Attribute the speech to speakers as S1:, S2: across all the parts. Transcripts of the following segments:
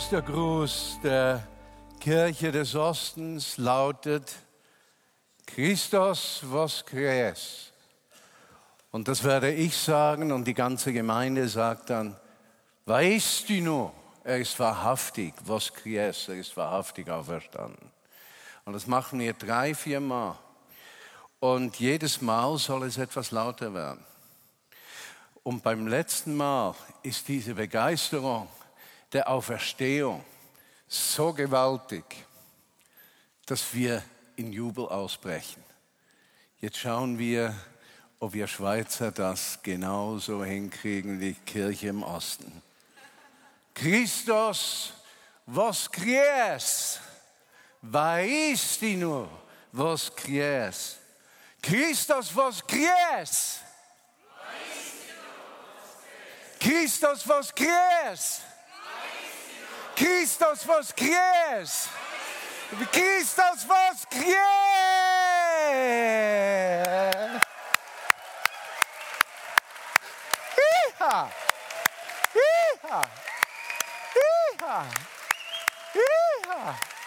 S1: Ostergruß der Kirche des Ostens lautet Christus vos crees. Und das werde ich sagen und die ganze Gemeinde sagt dann, weißt du nur, er ist wahrhaftig, vos crees, er ist wahrhaftig auferstanden. Und das machen wir drei, vier Mal. Und jedes Mal soll es etwas lauter werden. Und beim letzten Mal ist diese Begeisterung der Auferstehung so gewaltig, dass wir in Jubel ausbrechen. Jetzt schauen wir, ob wir Schweizer das genauso hinkriegen wie Kirche im Osten. Christus, was die nur, was crees? Christus, was crees? Christus, was crees? Christus vos crees. Christus vos. Iha. Iha. Iha. Iha. Iha.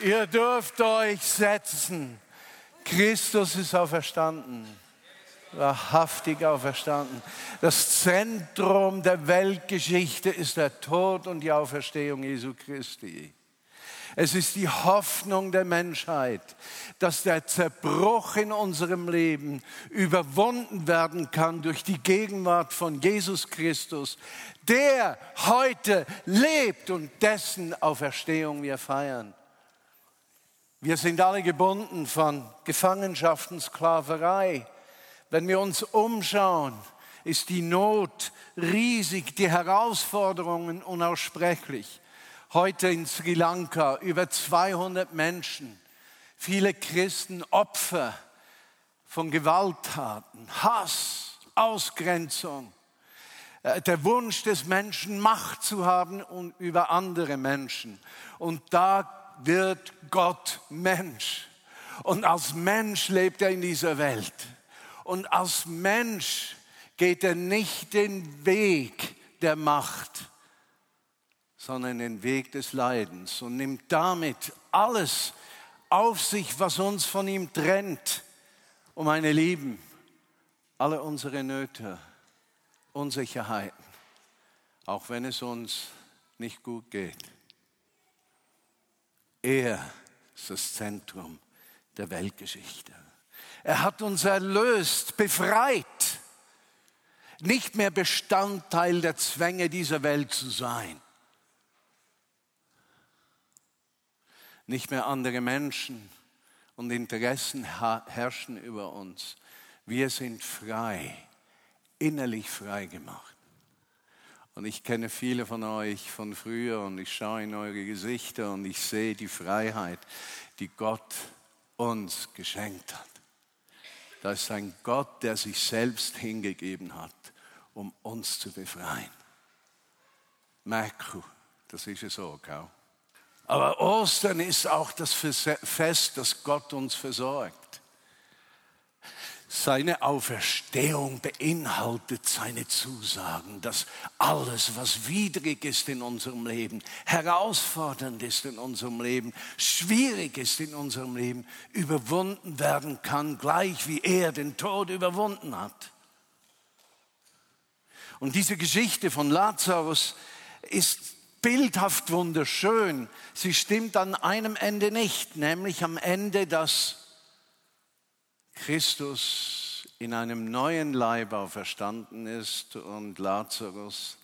S1: Ihr dürft euch setzen. Christus ist auferstanden. Wahrhaftig auferstanden. Das Zentrum der Weltgeschichte ist der Tod und die Auferstehung Jesu Christi. Es ist die Hoffnung der Menschheit, dass der Zerbruch in unserem Leben überwunden werden kann durch die Gegenwart von Jesus Christus, der heute lebt und dessen Auferstehung wir feiern. Wir sind alle gebunden von Gefangenschaften, Sklaverei. Wenn wir uns umschauen, ist die Not riesig, die Herausforderungen unaussprechlich. Heute in Sri Lanka über 200 Menschen, viele Christen Opfer von Gewalttaten, Hass, Ausgrenzung. Äh, der Wunsch des Menschen, Macht zu haben über andere Menschen. Und da wird Gott Mensch. Und als Mensch lebt er in dieser Welt. Und als Mensch geht er nicht den Weg der Macht, sondern den Weg des Leidens und nimmt damit alles auf sich, was uns von ihm trennt. Und meine Lieben, alle unsere Nöte, Unsicherheiten, auch wenn es uns nicht gut geht. Er ist das Zentrum der Weltgeschichte. Er hat uns erlöst, befreit, nicht mehr Bestandteil der Zwänge dieser Welt zu sein. Nicht mehr andere Menschen und Interessen herrschen über uns. Wir sind frei, innerlich frei gemacht. Und ich kenne viele von euch von früher und ich schaue in eure Gesichter und ich sehe die Freiheit, die Gott uns geschenkt hat. Da ist ein Gott, der sich selbst hingegeben hat, um uns zu befreien. Merku, das ist es so, gell? Aber Ostern ist auch das Fest, das Gott uns versorgt. Seine Auferstehung beinhaltet seine Zusagen, dass alles, was widrig ist in unserem Leben, herausfordernd ist in unserem Leben, schwierig ist in unserem Leben, überwunden werden kann, gleich wie er den Tod überwunden hat. Und diese Geschichte von Lazarus ist bildhaft wunderschön. Sie stimmt an einem Ende nicht, nämlich am Ende, dass Christus in einem neuen Leib auferstanden ist und Lazarus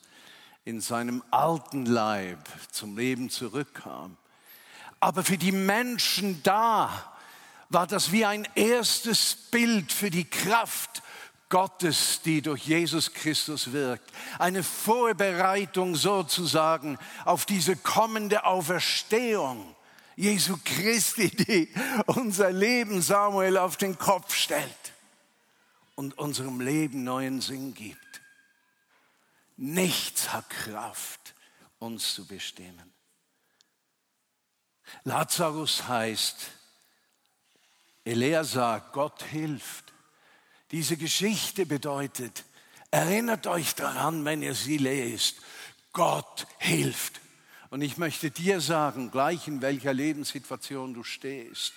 S1: in seinem alten Leib zum Leben zurückkam. Aber für die Menschen da war das wie ein erstes Bild für die Kraft Gottes, die durch Jesus Christus wirkt. Eine Vorbereitung sozusagen auf diese kommende Auferstehung. Jesu Christi, die unser Leben Samuel auf den Kopf stellt und unserem Leben neuen Sinn gibt. Nichts hat Kraft, uns zu bestimmen. Lazarus heißt, Elea sagt, Gott hilft. Diese Geschichte bedeutet, erinnert euch daran, wenn ihr sie lest, Gott hilft. Und ich möchte dir sagen, gleich in welcher Lebenssituation du stehst,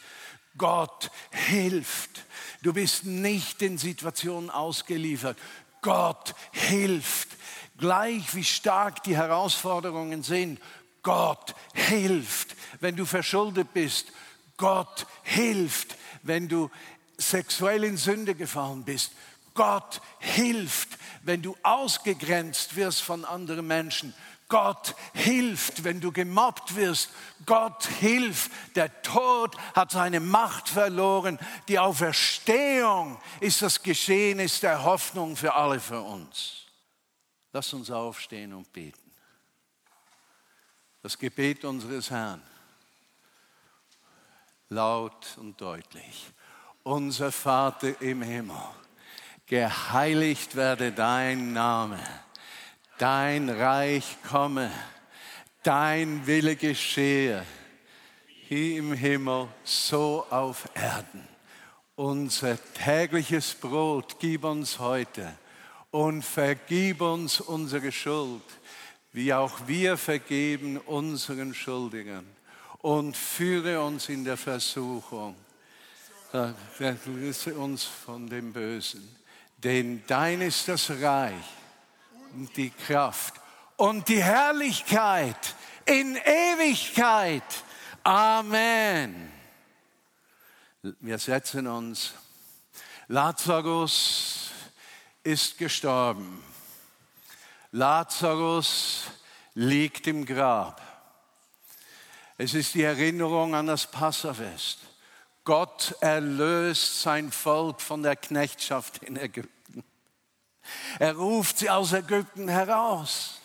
S1: Gott hilft. Du bist nicht in Situationen ausgeliefert. Gott hilft. Gleich wie stark die Herausforderungen sind, Gott hilft. Wenn du verschuldet bist, Gott hilft. Wenn du sexuell in Sünde gefallen bist, Gott hilft. Wenn du ausgegrenzt wirst von anderen Menschen, Gott hilft, wenn du gemobbt wirst. Gott hilft. Der Tod hat seine Macht verloren. Die Auferstehung ist das Geschehnis der Hoffnung für alle für uns. Lass uns aufstehen und beten. Das Gebet unseres Herrn, laut und deutlich. Unser Vater im Himmel, geheiligt werde dein Name, dein Reich komme, dein Wille geschehe, hier im Himmel, so auf Erden. Unser tägliches Brot gib uns heute und vergib uns unsere Schuld, wie auch wir vergeben unseren Schuldigern. Und führe uns in der Versuchung, verlöse uns von dem Bösen. Denn dein ist das Reich die Kraft und die Herrlichkeit in Ewigkeit. Amen. Wir setzen uns. Lazarus ist gestorben. Lazarus liegt im Grab. Es ist die Erinnerung an das Passafest. Gott erlöst sein Volk von der Knechtschaft in Ägypten. Er ruft sie aus Ägypten heraus.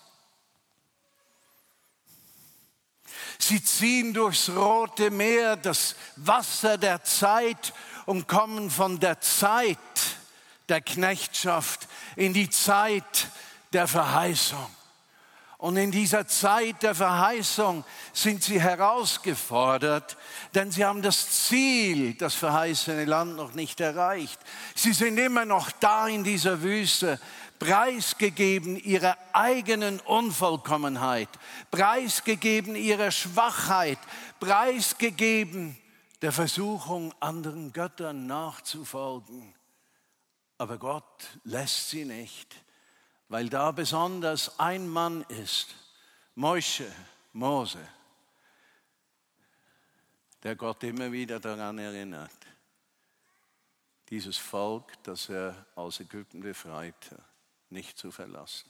S1: Sie ziehen durchs Rote Meer, das Wasser der Zeit, und kommen von der Zeit der Knechtschaft, in die Zeit der Verheißung. Und in dieser Zeit der Verheißung sind sie herausgefordert, denn sie haben das Ziel, das verheißene Land, noch nicht erreicht. Sie sind immer noch da in dieser Wüste, preisgegeben ihrer eigenen Unvollkommenheit, preisgegeben ihrer Schwachheit, preisgegeben der Versuchung, anderen Göttern nachzufolgen. Aber Gott lässt sie nicht, weil da besonders ein Mann ist, Mosche, Mose, der Gott immer wieder daran erinnert, dieses Volk, das er aus Ägypten befreite, nicht zu verlassen.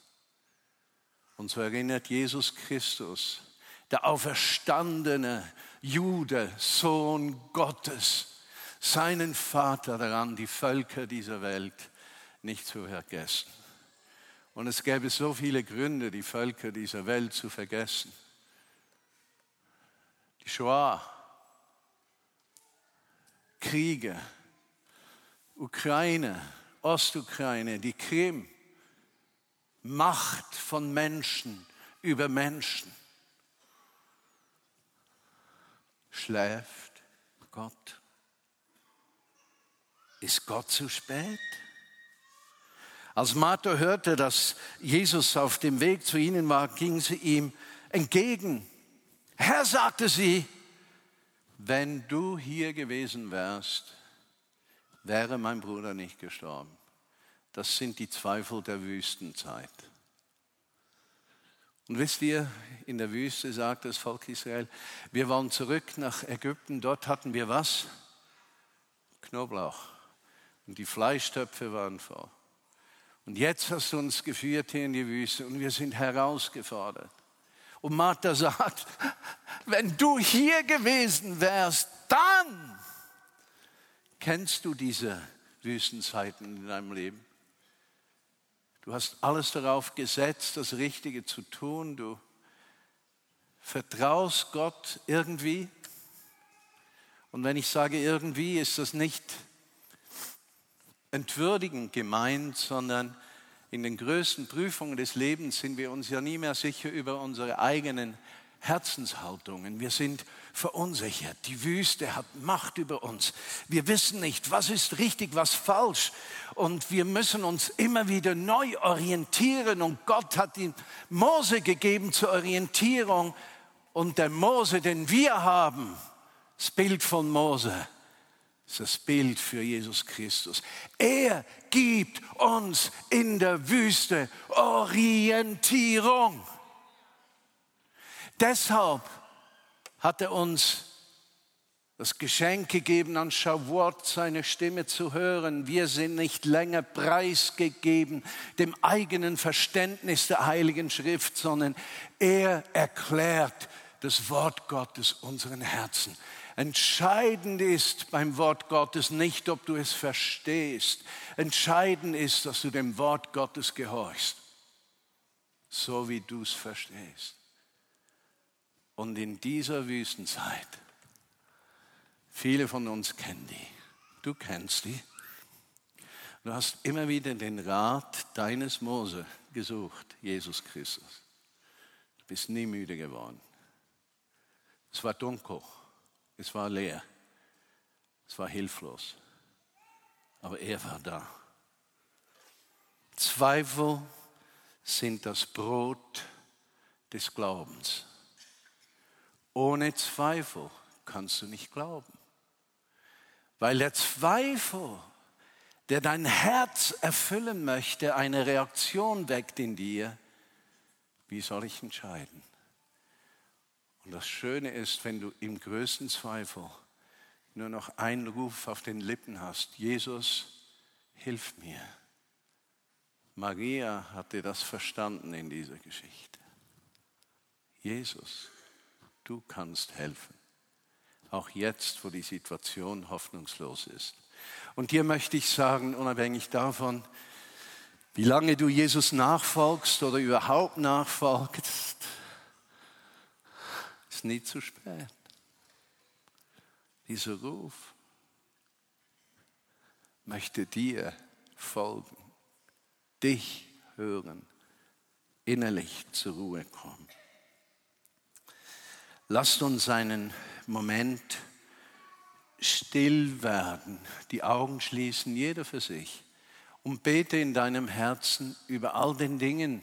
S1: Und so erinnert Jesus Christus, der auferstandene Jude, Sohn Gottes, seinen Vater daran, die Völker dieser Welt nicht zu vergessen. Und es gäbe so viele Gründe, die Völker dieser Welt zu vergessen. Die Shoah, Kriege, Ukraine, Ostukraine, die Krim, Macht von Menschen über Menschen. Schläft Gott? Ist Gott zu spät? Als Martha hörte, dass Jesus auf dem Weg zu ihnen war, ging sie ihm entgegen. Herr, sagte sie, wenn du hier gewesen wärst, wäre mein Bruder nicht gestorben. Das sind die Zweifel der Wüstenzeit. Und wisst ihr, in der Wüste sagt das Volk Israel, wir wollen zurück nach Ägypten, dort hatten wir was? Knoblauch. Und die Fleischtöpfe waren voll. Und jetzt hast du uns geführt hier in die Wüste und wir sind herausgefordert. Und Martha sagt, wenn du hier gewesen wärst, dann kennst du diese Wüstenzeiten in deinem Leben. Du hast alles darauf gesetzt, das Richtige zu tun. Du vertraust Gott irgendwie. Und wenn ich sage irgendwie, ist das nicht entwürdigend gemeint, sondern in den größten Prüfungen des Lebens sind wir uns ja nie mehr sicher über unsere eigenen Herzenshaltungen. Wir sind verunsichert. Die Wüste hat Macht über uns. Wir wissen nicht, was ist richtig, was falsch. Und wir müssen uns immer wieder neu orientieren. Und Gott hat ihm Mose gegeben zur Orientierung. Und der Mose, den wir haben, das Bild von Mose, ist das Bild für Jesus Christus. Er gibt uns in der Wüste Orientierung. Deshalb hat er uns das Geschenk gegeben, an Shavuot seine Stimme zu hören. Wir sind nicht länger preisgegeben dem eigenen Verständnis der Heiligen Schrift, sondern er erklärt das Wort Gottes unseren Herzen. Entscheidend ist beim Wort Gottes nicht, ob du es verstehst. Entscheidend ist, dass du dem Wort Gottes gehorchst, so wie du es verstehst. Und in dieser Wüstenzeit, viele von uns kennen die, du kennst die, du hast immer wieder den Rat deines Mose gesucht, Jesus Christus. Du bist nie müde geworden. Es war dunkel, es war leer, es war hilflos, aber er war da. Zweifel sind das Brot des Glaubens. Ohne Zweifel kannst du nicht glauben. Weil der Zweifel, der dein Herz erfüllen möchte, eine Reaktion weckt in dir. Wie soll ich entscheiden? Und das Schöne ist, wenn du im größten Zweifel nur noch einen Ruf auf den Lippen hast, Jesus, hilf mir. Maria hatte das verstanden in dieser Geschichte. Jesus, du kannst helfen. Auch jetzt, wo die Situation hoffnungslos ist. Und dir möchte ich sagen, unabhängig davon, wie lange du Jesus nachfolgst oder überhaupt nachfolgst, ist nie zu spät. Dieser Ruf möchte dir folgen, dich hören, innerlich zur Ruhe kommen. Lasst uns einen Moment still werden, die Augen schließen, jeder für sich, und bete in deinem Herzen über all den Dingen,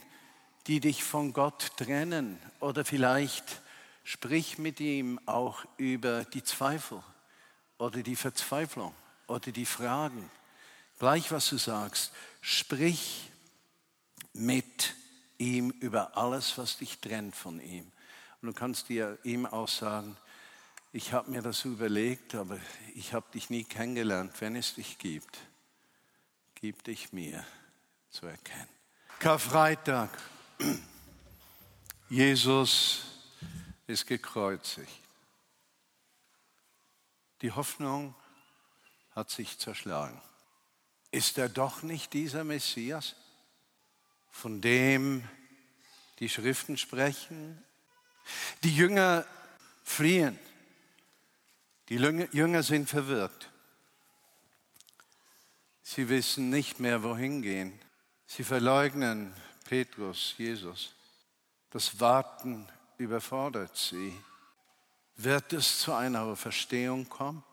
S1: die dich von Gott trennen. Oder vielleicht sprich mit ihm auch über die Zweifel oder die Verzweiflung oder die Fragen. Gleich was du sagst, sprich mit ihm über alles, was dich trennt von ihm. Und du kannst dir ihm auch sagen, ich habe mir das überlegt, aber ich habe dich nie kennengelernt. Wenn es dich gibt, gib dich mir zu erkennen. Karfreitag. Jesus ist gekreuzigt. Die Hoffnung hat sich zerschlagen. Ist er doch nicht dieser Messias, von dem die Schriften sprechen die Jünger fliehen. Die Jünger sind verwirrt. Sie wissen nicht mehr, wohin gehen. Sie verleugnen Petrus, Jesus. Das Warten überfordert sie. Wird es zu einer Verstehung kommen?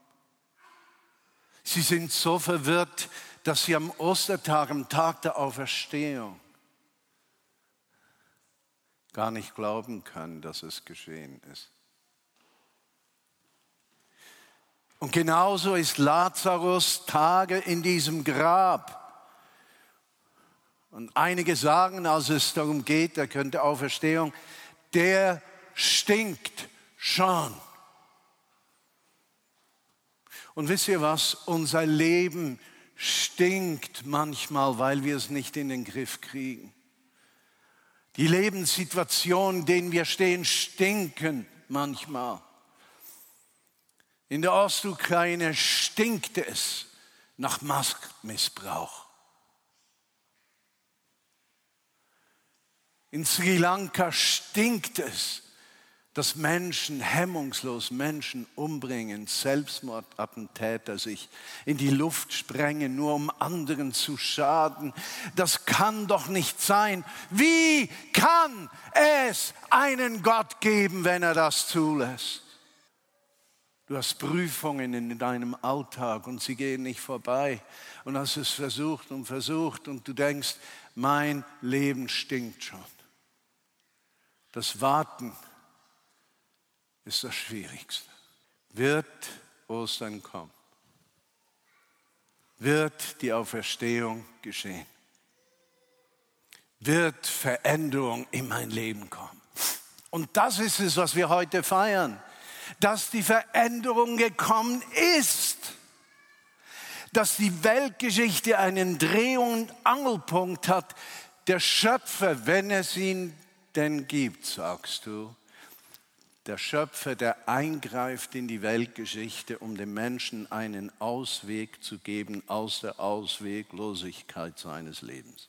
S1: Sie sind so verwirrt, dass sie am Ostertag, am Tag der Auferstehung, gar nicht glauben kann, dass es geschehen ist. Und genauso ist Lazarus Tage in diesem Grab. Und einige sagen, als es darum geht, er könnte Auferstehung, der stinkt schon. Und wisst ihr was? Unser Leben stinkt manchmal, weil wir es nicht in den Griff kriegen. Die Lebenssituationen, in denen wir stehen, stinken manchmal. In der Ostukraine stinkt es nach Machtmissbrauch. In Sri Lanka stinkt es, dass Menschen hemmungslos Menschen umbringen, Selbstmordattentäter sich in die Luft sprengen, nur um anderen zu schaden. Das kann doch nicht sein. Wie kann es einen Gott geben, wenn er das zulässt? Du hast Prüfungen in deinem Alltag und sie gehen nicht vorbei. Und hast es versucht und versucht und du denkst, mein Leben stinkt schon. Das Warten ist das Schwierigste. Wird Ostern kommen? Wird die Auferstehung geschehen? Wird Veränderung in mein Leben kommen? Und das ist es, was wir heute feiern dass die Veränderung gekommen ist, dass die Weltgeschichte einen Dreh- und Angelpunkt hat. Der Schöpfer, wenn es ihn denn gibt, sagst du, der Schöpfer, der eingreift in die Weltgeschichte, um dem Menschen einen Ausweg zu geben aus der Ausweglosigkeit seines Lebens.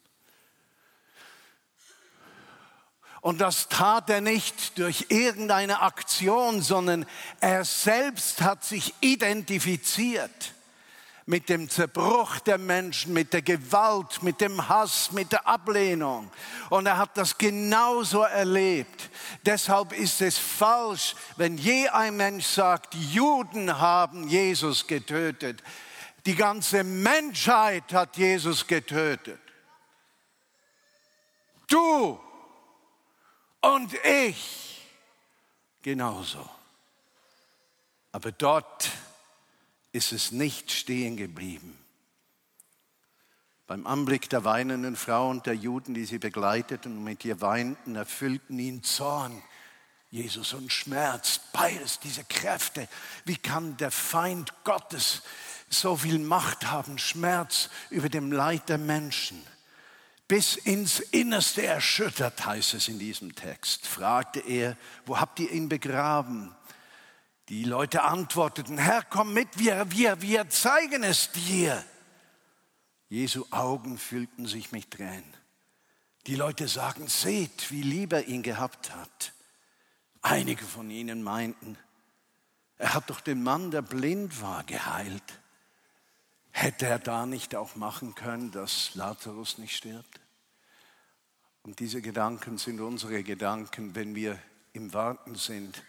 S1: Und das tat er nicht durch irgendeine Aktion, sondern er selbst hat sich identifiziert mit dem Zerbruch der Menschen, mit der Gewalt, mit dem Hass, mit der Ablehnung. Und er hat das genauso erlebt. Deshalb ist es falsch, wenn je ein Mensch sagt, Juden haben Jesus getötet. Die ganze Menschheit hat Jesus getötet. Du und ich genauso. Aber dort ist es nicht stehen geblieben. Beim Anblick der weinenden Frau und der Juden, die sie begleiteten und mit ihr weinten, erfüllten ihn Zorn, Jesus und Schmerz, beides diese Kräfte. Wie kann der Feind Gottes so viel Macht haben, Schmerz über dem Leid der Menschen? bis ins Innerste erschüttert, heißt es in diesem Text, fragte er, wo habt ihr ihn begraben? Die Leute antworteten, Herr, komm mit, wir, wir, wir zeigen es dir. Jesu Augen füllten sich mit Tränen. Die Leute sagen, seht, wie lieb er ihn gehabt hat. Einige von ihnen meinten, er hat doch den Mann, der blind war, geheilt. Hätte er da nicht auch machen können, dass Lazarus nicht stirbt? Und diese Gedanken sind unsere Gedanken, wenn wir im Warten sind,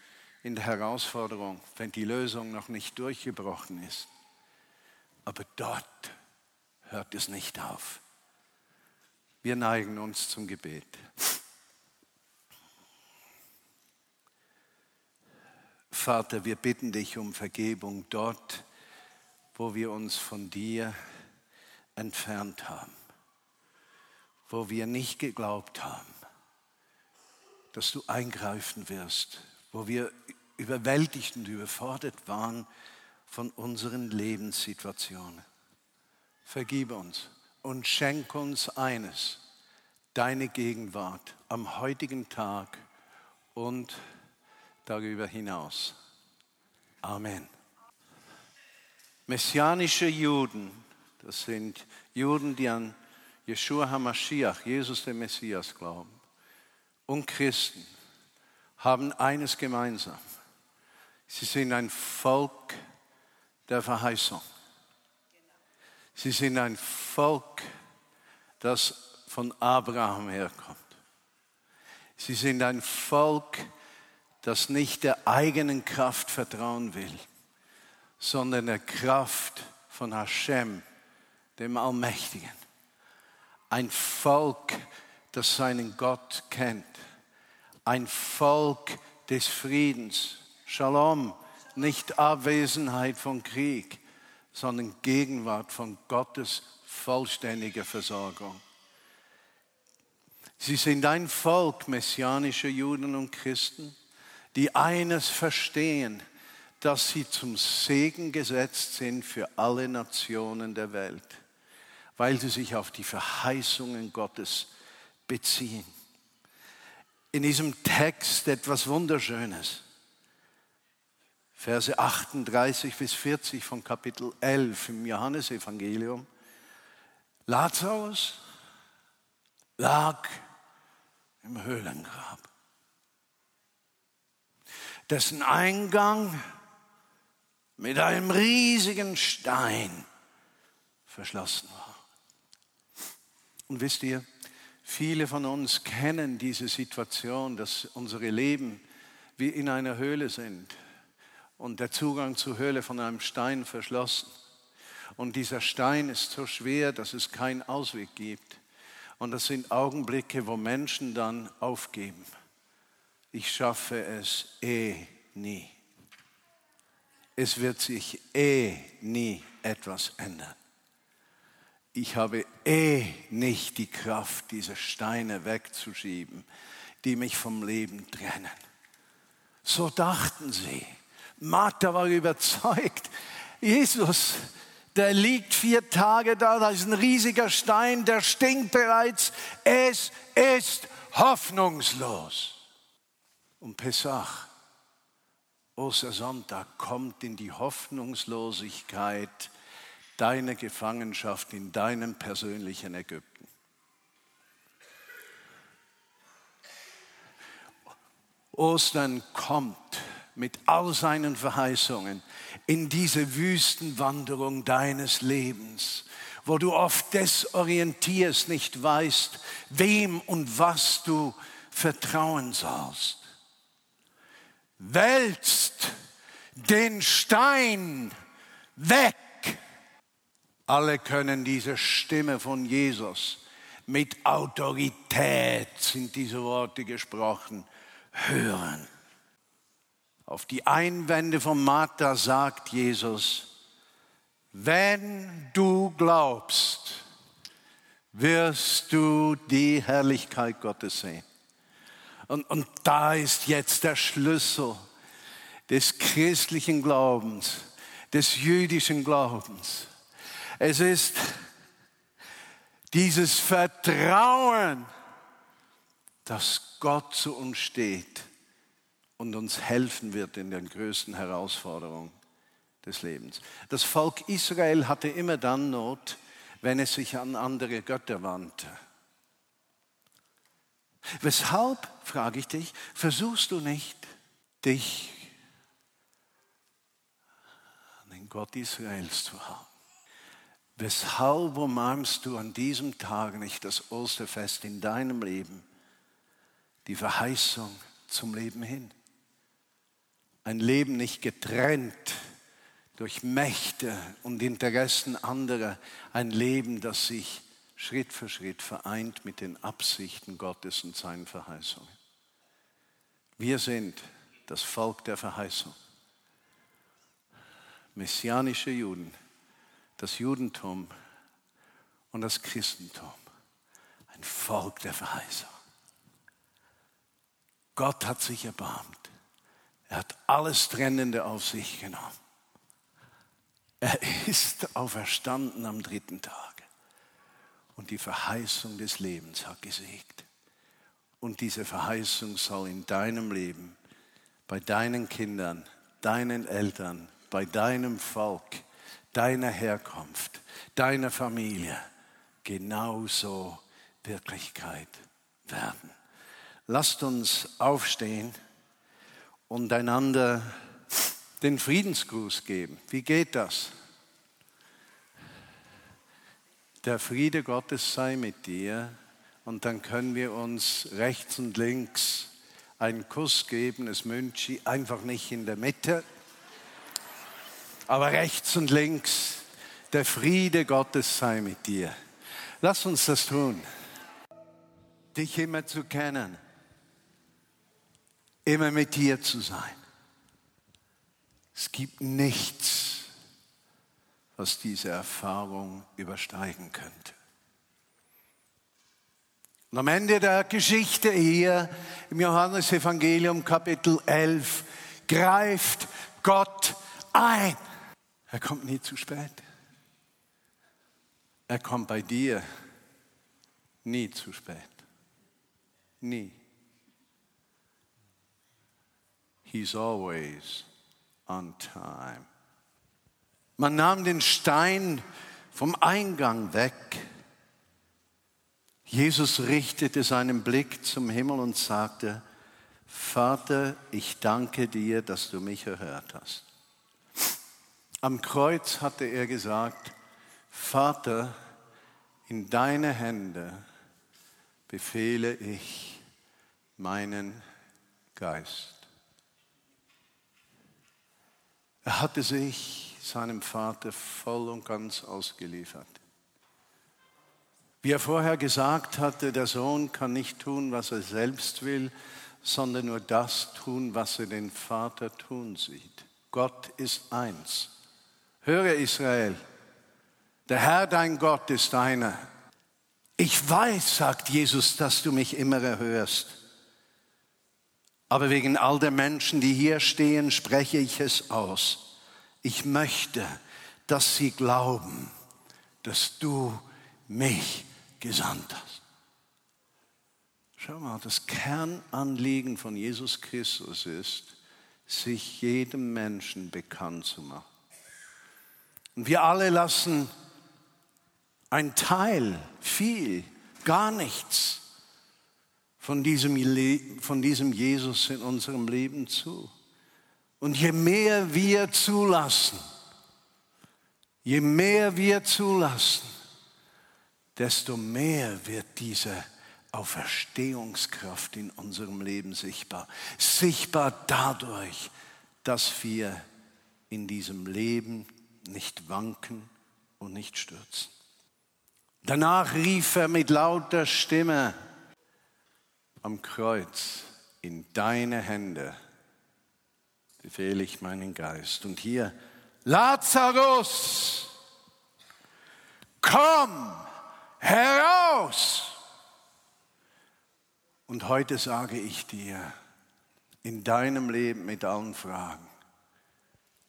S1: in der Herausforderung, wenn die Lösung noch nicht durchgebrochen ist. Aber dort hört es nicht auf. Wir neigen uns zum Gebet. Vater, wir bitten dich um Vergebung dort, wo wir uns von dir entfernt haben, wo wir nicht geglaubt haben, dass du eingreifen wirst, wo wir überwältigt und überfordert waren von unseren Lebenssituationen. Vergib uns und schenk uns eines, deine Gegenwart am heutigen Tag und darüber hinaus. Amen. Messianische Juden, das sind Juden, die an Yeshua HaMashiach, Jesus der Messias glauben, und Christen haben eines gemeinsam. Sie sind ein Volk der Verheißung. Sie sind ein Volk, das von Abraham herkommt. Sie sind ein Volk, das nicht der eigenen Kraft vertrauen will, sondern der Kraft von Hashem, dem Allmächtigen. Ein Volk, das seinen Gott kennt. Ein Volk des Friedens. Shalom, nicht Abwesenheit von Krieg, sondern Gegenwart von Gottes vollständiger Versorgung. Sie sind ein Volk messianischer Juden und Christen, die eines verstehen, dass sie zum Segen gesetzt sind für alle Nationen der Welt, weil sie sich auf die Verheißungen Gottes beziehen. in diesem Text etwas Wunderschönes. Verse 38 bis 40 von Kapitel 11 im Johannesevangelium. Lazarus lag im Höhlengrab, dessen Eingang mit einem riesigen Stein verschlossen war. Und wisst ihr, viele von uns kennen diese Situation, dass unsere Leben wie in einer Höhle sind und der Zugang zur Höhle von einem Stein verschlossen. Und dieser Stein ist so schwer, dass es keinen Ausweg gibt. Und das sind Augenblicke, wo Menschen dann aufgeben. Ich schaffe es eh nie. Es wird sich eh nie etwas ändern. Ich habe eh nicht die Kraft, diese Steine wegzuschieben, die mich vom Leben trennen. So dachten sie. Martha war überzeugt, Jesus, der liegt vier Tage da, da ist ein riesiger Stein, der stinkt bereits. Es ist hoffnungslos. Und Pesach, Ostersonntag, kommt in die Hoffnungslosigkeit deiner Gefangenschaft in deinem persönlichen Ägypten. Ostern kommt mit all seinen Verheißungen in diese Wüstenwanderung deines Lebens, wo du oft desorientierst, nicht weißt, wem und was du vertrauen sollst. Wälzt den Stein weg. Alle können diese Stimme von Jesus mit Autorität sind diese Worte gesprochen, hören. Auf die Einwände von Martha sagt Jesus, wenn du glaubst, wirst du die Herrlichkeit Gottes sehen. Und, und da ist jetzt der Schlüssel des christlichen Glaubens, des jüdischen Glaubens. Es ist dieses Vertrauen, dass Gott zu uns steht und uns helfen wird in den größten Herausforderungen des Lebens. Das Volk Israel hatte immer dann Not, wenn es sich an andere Götter wandte. Weshalb, frage ich dich, versuchst du nicht, dich an den Gott Israels zu haben? Weshalb umarmst du an diesem Tag nicht das Osterfest in deinem Leben, die Verheißung zum Leben hin? Ein Leben nicht getrennt durch Mächte und Interessen anderer, ein Leben, das sich Schritt für Schritt vereint mit den Absichten Gottes und seinen Verheißungen. Wir sind das Volk der Verheißung. Messianische Juden, das Judentum und das Christentum. Ein Volk der Verheißung. Gott hat sich erbarmt. Er hat alles Trennende auf sich genommen. Er ist auferstanden am dritten Tag. Und die Verheißung des Lebens hat gesiegt. Und diese Verheißung soll in deinem Leben, bei deinen Kindern, deinen Eltern, bei deinem Volk, deiner Herkunft, deiner Familie genauso Wirklichkeit werden. Lasst uns aufstehen und einander den Friedensgruß geben. Wie geht das? Der Friede Gottes sei mit dir und dann können wir uns rechts und links einen Kuss geben, es Münchi, einfach nicht in der Mitte, aber rechts und links, der Friede Gottes sei mit dir. Lass uns das tun, dich immer zu kennen immer mit dir zu sein. Es gibt nichts, was diese Erfahrung übersteigen könnte. Und am Ende der Geschichte hier im Johannesevangelium Kapitel 11 greift Gott ein. Er kommt nie zu spät. Er kommt bei dir nie zu spät. Nie. He's always on time. Man nahm den Stein vom Eingang weg. Jesus richtete seinen Blick zum Himmel und sagte, Vater, ich danke dir, dass du mich erhört hast. Am Kreuz hatte er gesagt, Vater, in deine Hände befehle ich meinen Geist. Er hatte sich seinem Vater voll und ganz ausgeliefert. Wie er vorher gesagt hatte, der Sohn kann nicht tun, was er selbst will, sondern nur das tun, was er den Vater tun sieht. Gott ist eins. Höre Israel, der Herr dein Gott ist einer. Ich weiß, sagt Jesus, dass du mich immer erhörst. Aber wegen all der Menschen, die hier stehen, spreche ich es aus. Ich möchte, dass sie glauben, dass du mich gesandt hast. Schau mal, das Kernanliegen von Jesus Christus ist, sich jedem Menschen bekannt zu machen. Und wir alle lassen ein Teil, viel, gar nichts von diesem, von diesem Jesus in unserem Leben zu. Und je mehr wir zulassen, je mehr wir zulassen, desto mehr wird diese Auferstehungskraft in unserem Leben sichtbar. Sichtbar dadurch, dass wir in diesem Leben nicht wanken und nicht stürzen. Danach rief er mit lauter Stimme am Kreuz, in deine Hände befehle ich meinen Geist. Und hier, Lazarus, komm heraus. Und heute sage ich dir, in deinem Leben mit allen Fragen,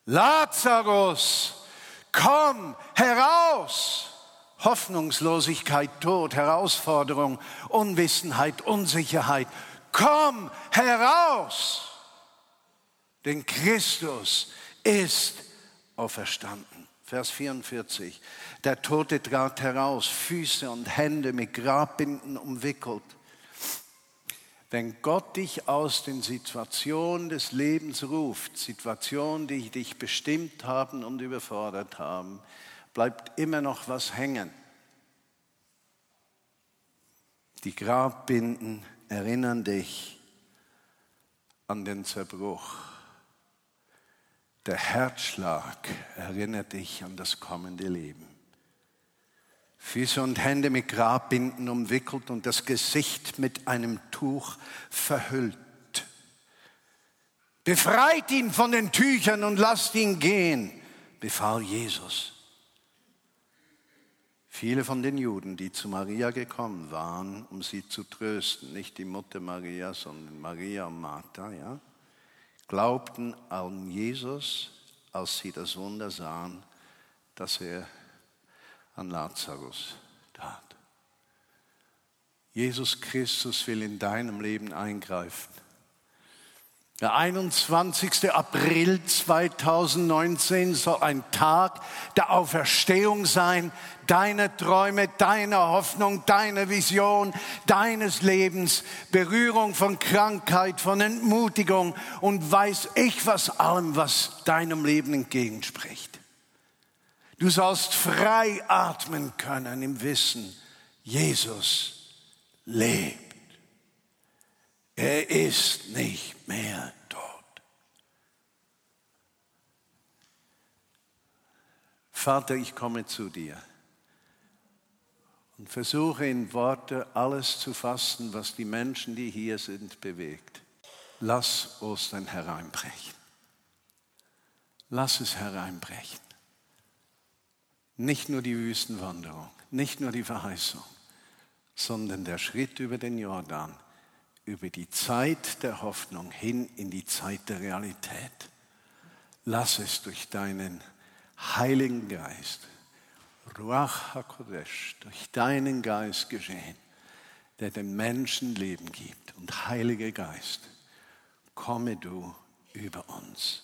S1: Lazarus, komm heraus. Hoffnungslosigkeit, Tod, Herausforderung, Unwissenheit, Unsicherheit. Komm heraus! Denn Christus ist auferstanden. Vers 44. Der Tote trat heraus, Füße und Hände mit Grabbinden umwickelt. Wenn Gott dich aus den Situationen des Lebens ruft, Situationen, die dich bestimmt haben und überfordert haben, bleibt immer noch was hängen. Die Grabbinden erinnern dich an den Zerbruch. Der Herzschlag erinnert dich an das kommende Leben. Füße und Hände mit Grabbinden umwickelt und das Gesicht mit einem Tuch verhüllt. Befreit ihn von den Tüchern und lasst ihn gehen, befahl Jesus. Viele von den Juden, die zu Maria gekommen waren, um sie zu trösten, nicht die Mutter Maria, sondern Maria und Martha, ja, glaubten an Jesus, als sie das Wunder sahen, dass er an Lazarus tat. Jesus Christus will in deinem Leben eingreifen. Der 21. April 2019 soll ein Tag der Auferstehung sein, deiner Träume, deiner Hoffnung, deiner Vision, deines Lebens, Berührung von Krankheit, von Entmutigung und weiß ich was allem, was deinem Leben entgegenspricht. Du sollst frei atmen können im Wissen, Jesus lebt. Er ist nicht mehr tot. Vater, ich komme zu dir und versuche in Worte alles zu fassen, was die Menschen, die hier sind, bewegt. Lass Ostern hereinbrechen. Lass es hereinbrechen. Nicht nur die Wüstenwanderung, nicht nur die Verheißung, sondern der Schritt über den Jordan über die Zeit der Hoffnung hin in die Zeit der Realität. Lass es durch deinen Heiligen Geist, Ruach HaKodesh, durch deinen Geist geschehen, der dem Menschen Leben gibt. Und Heiliger Geist, komme du über uns.